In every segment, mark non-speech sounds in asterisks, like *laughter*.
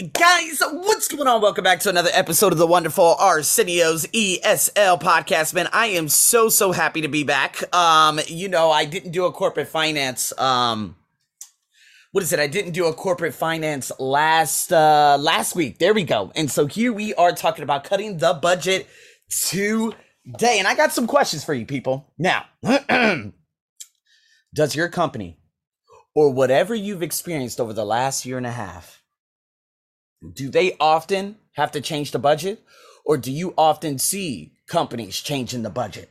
Guys, what's going on? Welcome back to another episode of the wonderful Arsenio's ESL podcast. Man, I am so so happy to be back. Um, you know, I didn't do a corporate finance um what is it? I didn't do a corporate finance last uh last week. There we go. And so here we are talking about cutting the budget today. And I got some questions for you people. Now, *clears throat* does your company or whatever you've experienced over the last year and a half do they often have to change the budget or do you often see companies changing the budget?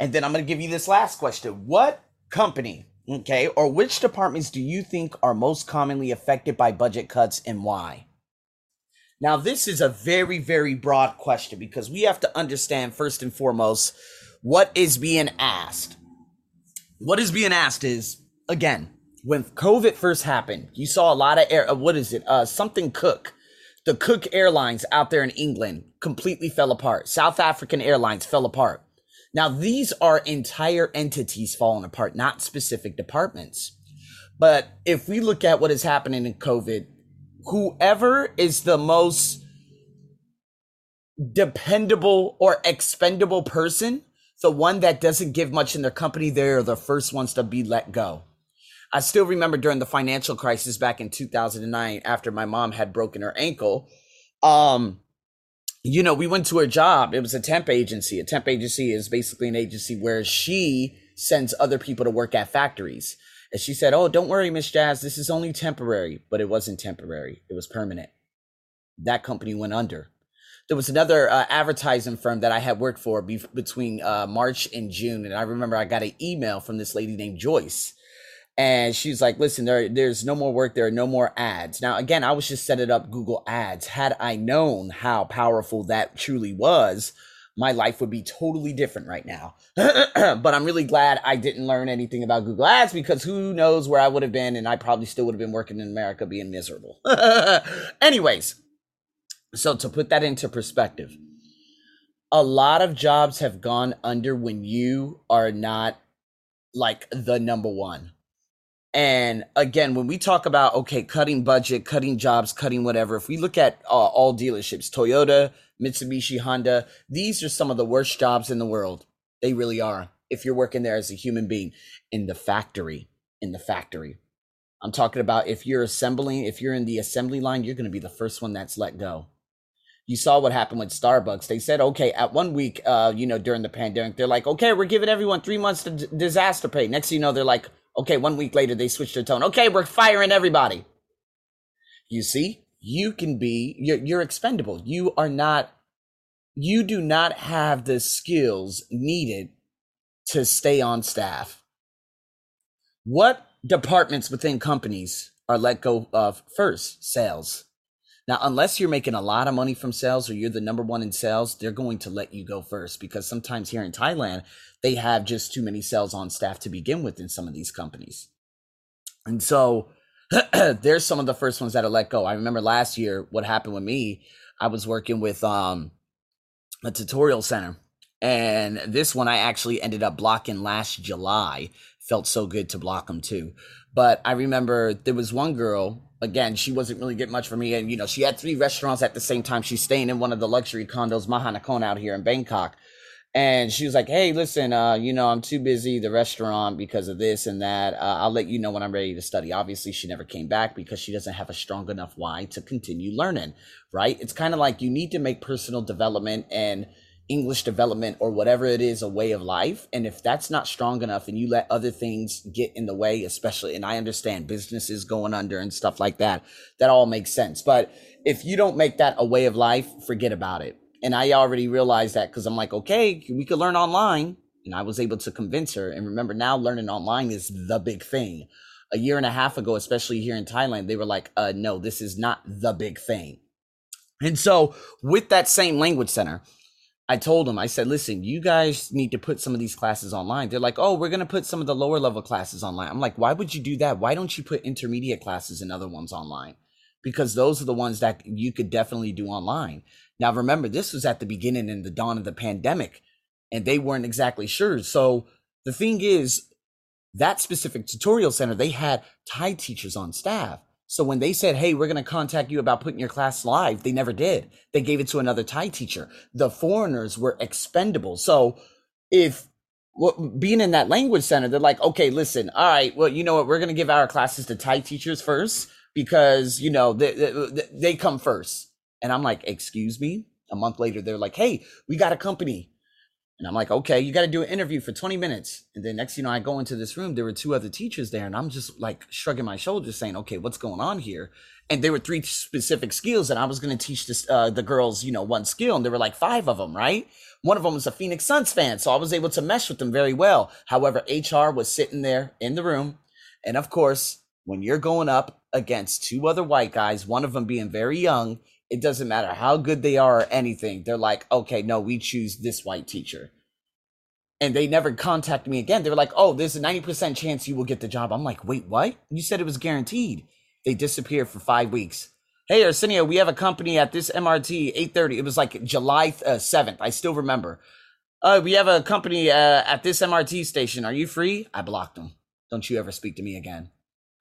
And then I'm going to give you this last question. What company, okay, or which departments do you think are most commonly affected by budget cuts and why? Now, this is a very, very broad question because we have to understand first and foremost what is being asked. What is being asked is, again, when COVID first happened, you saw a lot of air. Uh, what is it? Uh, something Cook. The Cook Airlines out there in England completely fell apart. South African Airlines fell apart. Now, these are entire entities falling apart, not specific departments. But if we look at what is happening in COVID, whoever is the most dependable or expendable person, the one that doesn't give much in their company, they're the first ones to be let go. I still remember during the financial crisis back in 2009 after my mom had broken her ankle. Um, you know, we went to her job. It was a temp agency. A temp agency is basically an agency where she sends other people to work at factories. And she said, Oh, don't worry, Miss Jazz. This is only temporary. But it wasn't temporary, it was permanent. That company went under. There was another uh, advertising firm that I had worked for be- between uh, March and June. And I remember I got an email from this lady named Joyce and she's like listen there there's no more work there are no more ads. Now again i was just setting up google ads. Had i known how powerful that truly was my life would be totally different right now. *clears throat* But i'm really glad i didn't learn anything about google ads because who knows where i would have been and i probably still would have been working in america being miserable. *laughs* Anyways so to put that into perspective a lot of jobs have gone under when you are not like the number one and again, when we talk about, okay, cutting budget, cutting jobs, cutting whatever, if we look at uh, all dealerships, Toyota, Mitsubishi, Honda, these are some of the worst jobs in the world. They really are. If you're working there as a human being in the factory, in the factory. I'm talking about if you're assembling, if you're in the assembly line, you're going to be the first one that's let go. You saw what happened with Starbucks. They said, okay, at one week, uh, you know, during the pandemic, they're like, okay, we're giving everyone three months to d- disaster pay. Next thing you know, they're like, Okay, one week later, they switched their tone. Okay, we're firing everybody. You see, you can be, you're, you're expendable. You are not, you do not have the skills needed to stay on staff. What departments within companies are let go of first? Sales. Now, unless you're making a lot of money from sales or you're the number one in sales, they're going to let you go first because sometimes here in Thailand, they have just too many sales on staff to begin with in some of these companies. And so *clears throat* there's some of the first ones that are let go. I remember last year what happened with me. I was working with um, a tutorial center. And this one I actually ended up blocking last July. Felt so good to block them too. But I remember there was one girl again, she wasn't really getting much for me. And, you know, she had three restaurants at the same time. She's staying in one of the luxury condos, MahaNakhon out here in Bangkok. And she was like, Hey, listen, uh, you know, I'm too busy, the restaurant because of this and that. Uh, I'll let you know when I'm ready to study. Obviously, she never came back because she doesn't have a strong enough why to continue learning, right? It's kind of like you need to make personal development and English development or whatever it is a way of life. And if that's not strong enough and you let other things get in the way, especially, and I understand businesses going under and stuff like that, that all makes sense. But if you don't make that a way of life, forget about it. And I already realized that because I'm like, okay, we could learn online. And I was able to convince her. And remember, now learning online is the big thing. A year and a half ago, especially here in Thailand, they were like, uh, no, this is not the big thing. And so, with that same language center, I told them, I said, listen, you guys need to put some of these classes online. They're like, oh, we're going to put some of the lower level classes online. I'm like, why would you do that? Why don't you put intermediate classes and other ones online? Because those are the ones that you could definitely do online. Now, remember, this was at the beginning and the dawn of the pandemic, and they weren't exactly sure. So the thing is, that specific tutorial center, they had Thai teachers on staff. So when they said, "Hey, we're going to contact you about putting your class live," they never did. They gave it to another Thai teacher. The foreigners were expendable. So if well, being in that language center, they're like, "Okay, listen, all right, well, you know what? We're going to give our classes to Thai teachers first because you know they, they, they come first. And I'm like, "Excuse me." A month later, they're like, "Hey, we got a company." And I'm like, okay, you got to do an interview for 20 minutes. And then next, you know, I go into this room. There were two other teachers there, and I'm just like shrugging my shoulders, saying, okay, what's going on here? And there were three specific skills, and I was going to teach this uh, the girls, you know, one skill, and there were like five of them, right? One of them was a Phoenix Suns fan, so I was able to mesh with them very well. However, HR was sitting there in the room, and of course, when you're going up against two other white guys, one of them being very young, it doesn't matter how good they are or anything. They're like, okay, no, we choose this white teacher. And they never contact me again. They were like, oh, there's a 90% chance you will get the job. I'm like, wait, what? You said it was guaranteed. They disappeared for five weeks. Hey, Arsenio, we have a company at this MRT, 8.30. It was like July uh, 7th. I still remember. Uh, we have a company uh, at this MRT station. Are you free? I blocked them. Don't you ever speak to me again.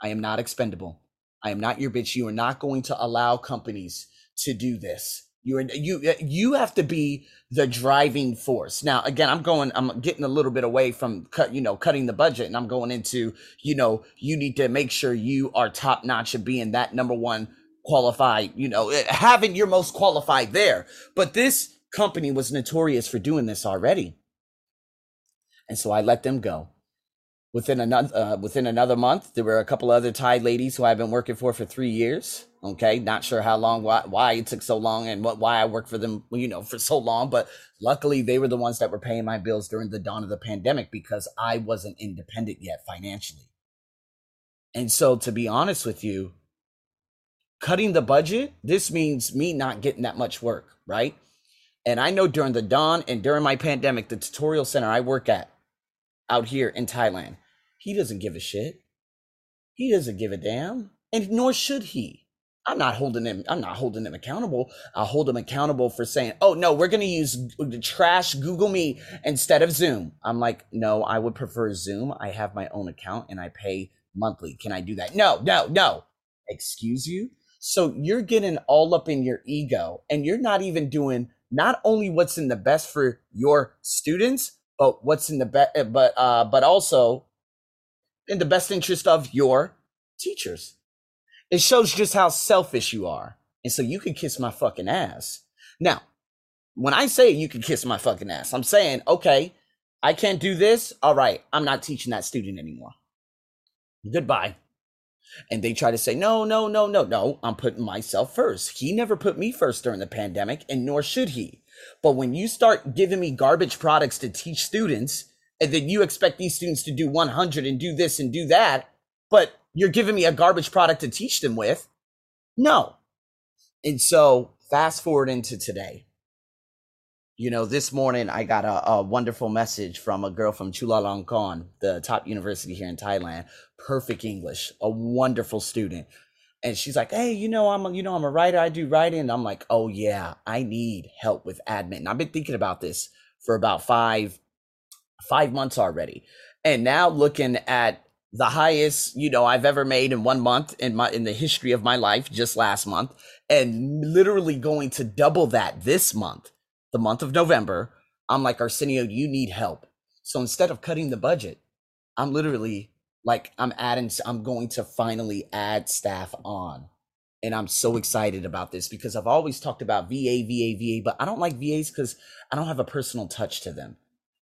I am not expendable. I am not your bitch. You are not going to allow companies to do this. You are, you you have to be the driving force. Now, again, I'm going. I'm getting a little bit away from cut. You know, cutting the budget, and I'm going into. You know, you need to make sure you are top notch of being that number one qualified. You know, eh, having your most qualified there. But this company was notorious for doing this already, and so I let them go. Within another uh, within another month, there were a couple other Thai ladies who I've been working for for three years. Okay, not sure how long, why, why it took so long, and what why I worked for them, you know, for so long. But luckily, they were the ones that were paying my bills during the dawn of the pandemic because I wasn't independent yet financially. And so, to be honest with you, cutting the budget, this means me not getting that much work, right? And I know during the dawn and during my pandemic, the tutorial center I work at out here in Thailand, he doesn't give a shit. He doesn't give a damn, and nor should he. I'm not holding him. I'm not holding him accountable. I'll hold him accountable for saying, "Oh no, we're going to use the trash Google Meet instead of Zoom." I'm like, "No, I would prefer Zoom. I have my own account and I pay monthly. Can I do that?" No, no, no. Excuse you. So you're getting all up in your ego, and you're not even doing not only what's in the best for your students, but what's in the best, but uh, but also in the best interest of your teachers. It shows just how selfish you are. And so you can kiss my fucking ass. Now, when I say you can kiss my fucking ass, I'm saying, okay, I can't do this. All right, I'm not teaching that student anymore. Goodbye. And they try to say, no, no, no, no, no, I'm putting myself first. He never put me first during the pandemic, and nor should he. But when you start giving me garbage products to teach students, and then you expect these students to do 100 and do this and do that, but you're giving me a garbage product to teach them with. No. And so fast forward into today. You know, this morning I got a, a wonderful message from a girl from Chulalongkorn, the top university here in Thailand. Perfect English, a wonderful student. And she's like, "Hey, you know, I'm a, you know, I'm a writer. I do writing." And I'm like, "Oh yeah, I need help with admin." And I've been thinking about this for about five, five months already. And now looking at the highest you know I've ever made in one month in my in the history of my life just last month and literally going to double that this month the month of November I'm like Arsenio you need help so instead of cutting the budget I'm literally like I'm adding I'm going to finally add staff on and I'm so excited about this because I've always talked about VA VA VA but I don't like VAs cuz I don't have a personal touch to them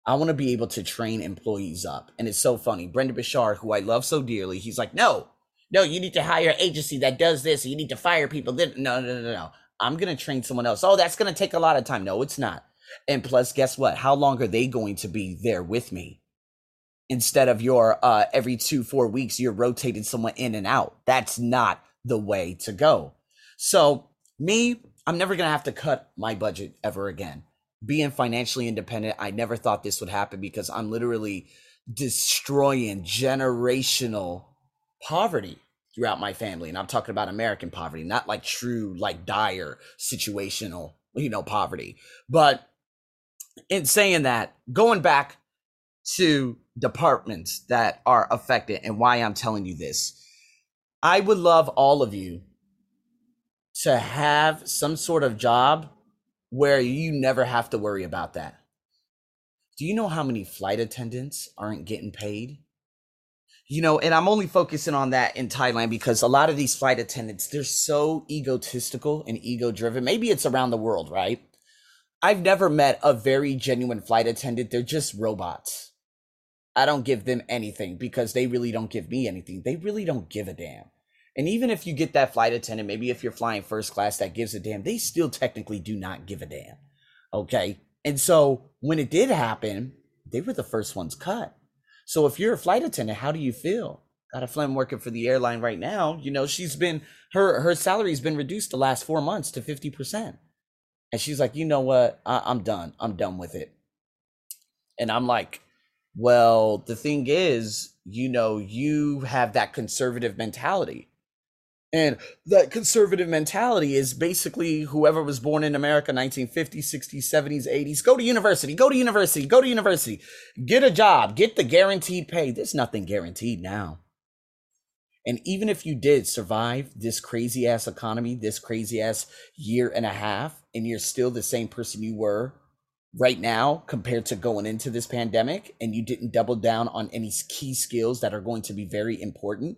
I want to be able to train employees up. And it's so funny. Brendon Burchard, who I love so dearly, he's like, no, no, you need to hire an agency that does this. You need to fire people. No, no, no, no, no. I'm going to train someone else. Oh, that's going to take a lot of time. No, it's not. And plus, guess what? How long are they going to be there with me? Instead of your uh, every two, four weeks, you're rotating someone in and out. That's not the way to go. So, me, I'm never going to have to cut my budget ever again being financially independent, I never thought this would happen because I'm literally destroying generational poverty throughout my family. And I'm talking about American poverty, not like true, like dire situational, you know, poverty. But in saying that, going back to departments that are affected and why I'm telling you this, I would love all of you to have some sort of job where you never have to worry about that. Do you know how many flight attendants aren't getting paid? You know, and I'm only focusing on that in Thailand because a lot of these flight attendants, they're so egotistical and ego driven. Maybe it's around the world, right? I've never met a very genuine flight attendant. They're just robots. I don't give them anything because they really don't give me anything. They really don't give a damn. And even if you get that flight attendant, maybe if you're flying first class that gives a damn, they still technically do not give a damn. Okay. And so when it did happen, they were the first ones cut. So if you're a flight attendant, how do you feel? Got a friend working for the airline right now. You know, she's been her her salary's been reduced the last four months to fifty percent, and she's like, you know what? I, I'm done. I'm done with it. And I'm like, well, the thing is, you know, you have that conservative mentality. And that conservative mentality is basically whoever was born in America 1950s, 60s, 70s, 80s, go to university, go to university, go to university, get a job, get the guaranteed pay. There's nothing guaranteed now. And even if you did survive this crazy ass economy, this crazy ass year and a half, and you're still the same person you were right now compared to going into this pandemic, and you didn't double down on any key skills that are going to be very important,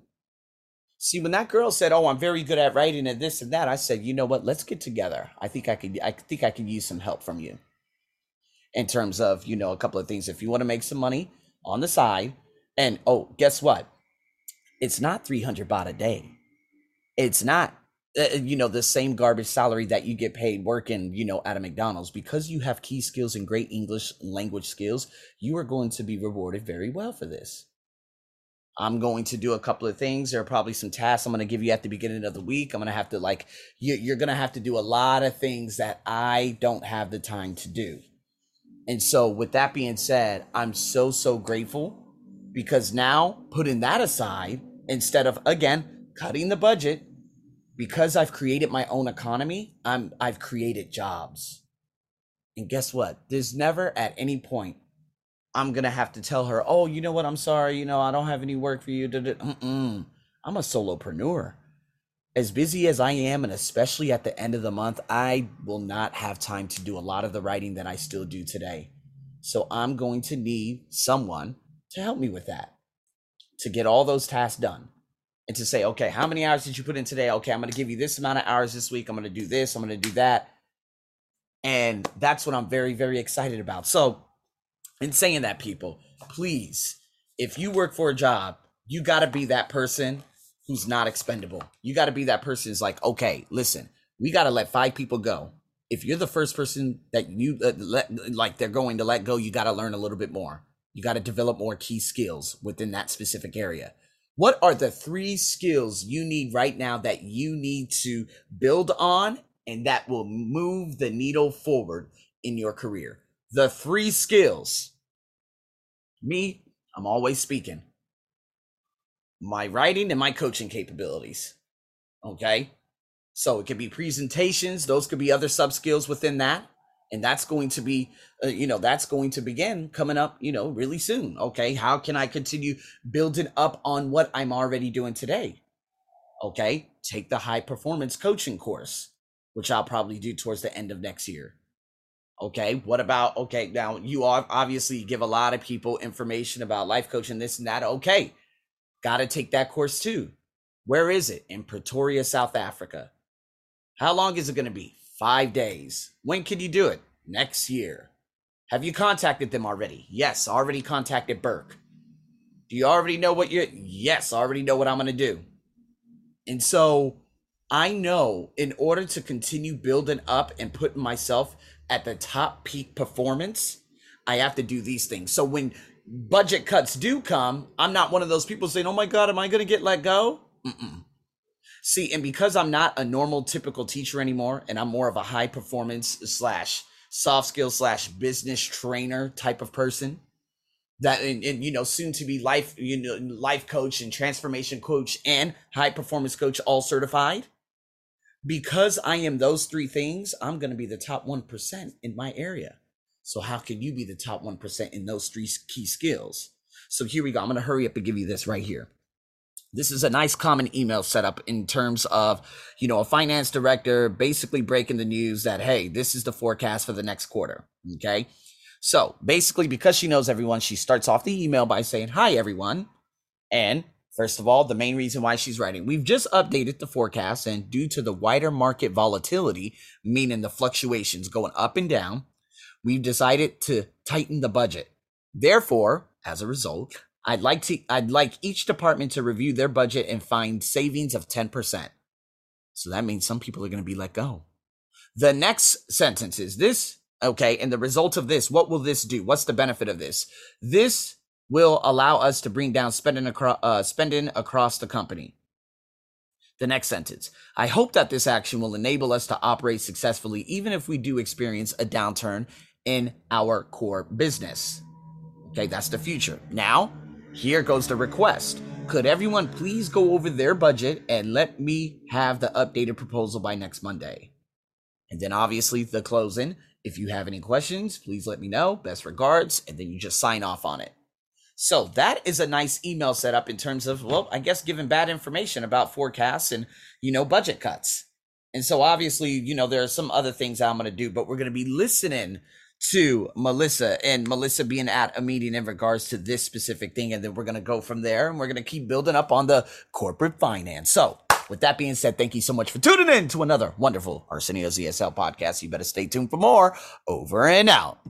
See, when that girl said, "Oh, I'm very good at writing and this and that," I said, "You know what? Let's get together. I think I could. I think I could use some help from you in terms of you know a couple of things. If you want to make some money on the side, and oh, guess what? It's not 300 baht a day. It's not uh, uh, you know the same garbage salary that you get paid working you know at a mcdonald's because you have key skills and great english language skills you are going to be rewarded very well for this I'm going to do a couple of things. There are probably some tasks I'm going to give you at the beginning of the week. I'm going to have to like you, you're going to have to do a lot of things that I don't have the time to do. And so, with that being said, I'm so so grateful because now putting that aside, instead of again cutting the budget, because I've created my own economy, I'm I've created jobs. And guess what? There's never at any point I'm gonna have to tell her, oh, you know what? I'm sorry. You know, I don't have any work for you. Mm-mm. I'm a solopreneur. As busy as I am, and especially at the end of the month, I will not have time to do a lot of the writing that I still do today. So I'm going to need someone to help me with that, to get all those tasks done, and to say, okay, how many hours did you put in today? Okay, I'm going to give you this amount of hours this week. I'm going to do this. I'm going to do that. And that's what I'm very, very excited about. So in saying that, people, please, if you work for a job, you got to be that person who's not expendable. You got to be that person who's like, okay, listen, we got to let five people go. If you're the first person that you uh, let, like they're going to let go, you got to learn a little bit more. You got to develop more key skills within that specific area. What are the three skills you need right now that you need to build on and that will move the needle forward in your career? The three skills me, I'm always speaking. My writing and my coaching capabilities. Okay. So it could be presentations, those could be other sub skills within that. And that's going to be, uh, you know, that's going to begin coming up, you know, really soon. Okay. How can I continue building up on what I'm already doing today? Okay. Take the high performance coaching course, which I'll probably do towards the end of next year. Okay, what about okay? Now you obviously give a lot of people information about life coaching, this and that. Okay, got to take that course too. Where is it? In Pretoria, South Africa. How long is it going to be? Five days. When can you do it? Next year. Have you contacted them already? Yes, already contacted Burke. Do you already know what you're? Yes, I already know what I'm going to do. And so I know in order to continue building up and putting myself at the top peak performance, I have to do these things. So when budget cuts do come, I'm not one of those people saying, "Oh my god, am I going to get let go?" Mm-mm. See, and because I'm not a normal typical teacher anymore, and I'm more of a high performance slash soft skills slash business trainer type of person, that and, and, you know soon to be life you know life coach and transformation coach and high performance coach all certified because I am those three things, I'm going to be the top 1% in my area. So, how can you be the top 1% in those three key skills? So, here we go. I'm going to hurry up and give you this right here. This is a nice common email setup in terms of you know a finance director basically breaking the news that hey this is the forecast for the next quarter okay? So basically because she knows everyone she starts off the email by saying hi everyone. And first of all the main reason why she's writing we've just updated the forecast and due to the wider market volatility meaning the fluctuations going up and down we've decided to tighten the budget. Therefore as a result I'd like to I'd like each department to review their budget and find savings of 10%. So that means some people are going to be let go. The next sentence is this, okay, and the result of this, what will this do? What's the benefit of this? This will allow us to bring down spending across uh, spending across the company. The next sentence. I hope that this action will enable us to operate successfully even if we do experience a downturn in our core business. Okay, that's the future. Now, here goes the request. Could everyone please go over their budget and let me have the updated proposal by next Monday? And then obviously the closing. If you have any questions, please let me know. Best regards. And then you just sign off on it. So that is a nice email setup in terms of, well, I guess giving bad information about forecasts and, you know, budget cuts. And so obviously, you know, there are some other things I'm going to do, but we're going to be listening to Melissa and Melissa being at a meeting in regards to this specific thing. And then we're going to go from there and we're going to keep building up on the corporate finance. So, with that being said, thank you so much for tuning in to another wonderful Arsenio's ESL podcast. You better stay tuned for more. Over and out.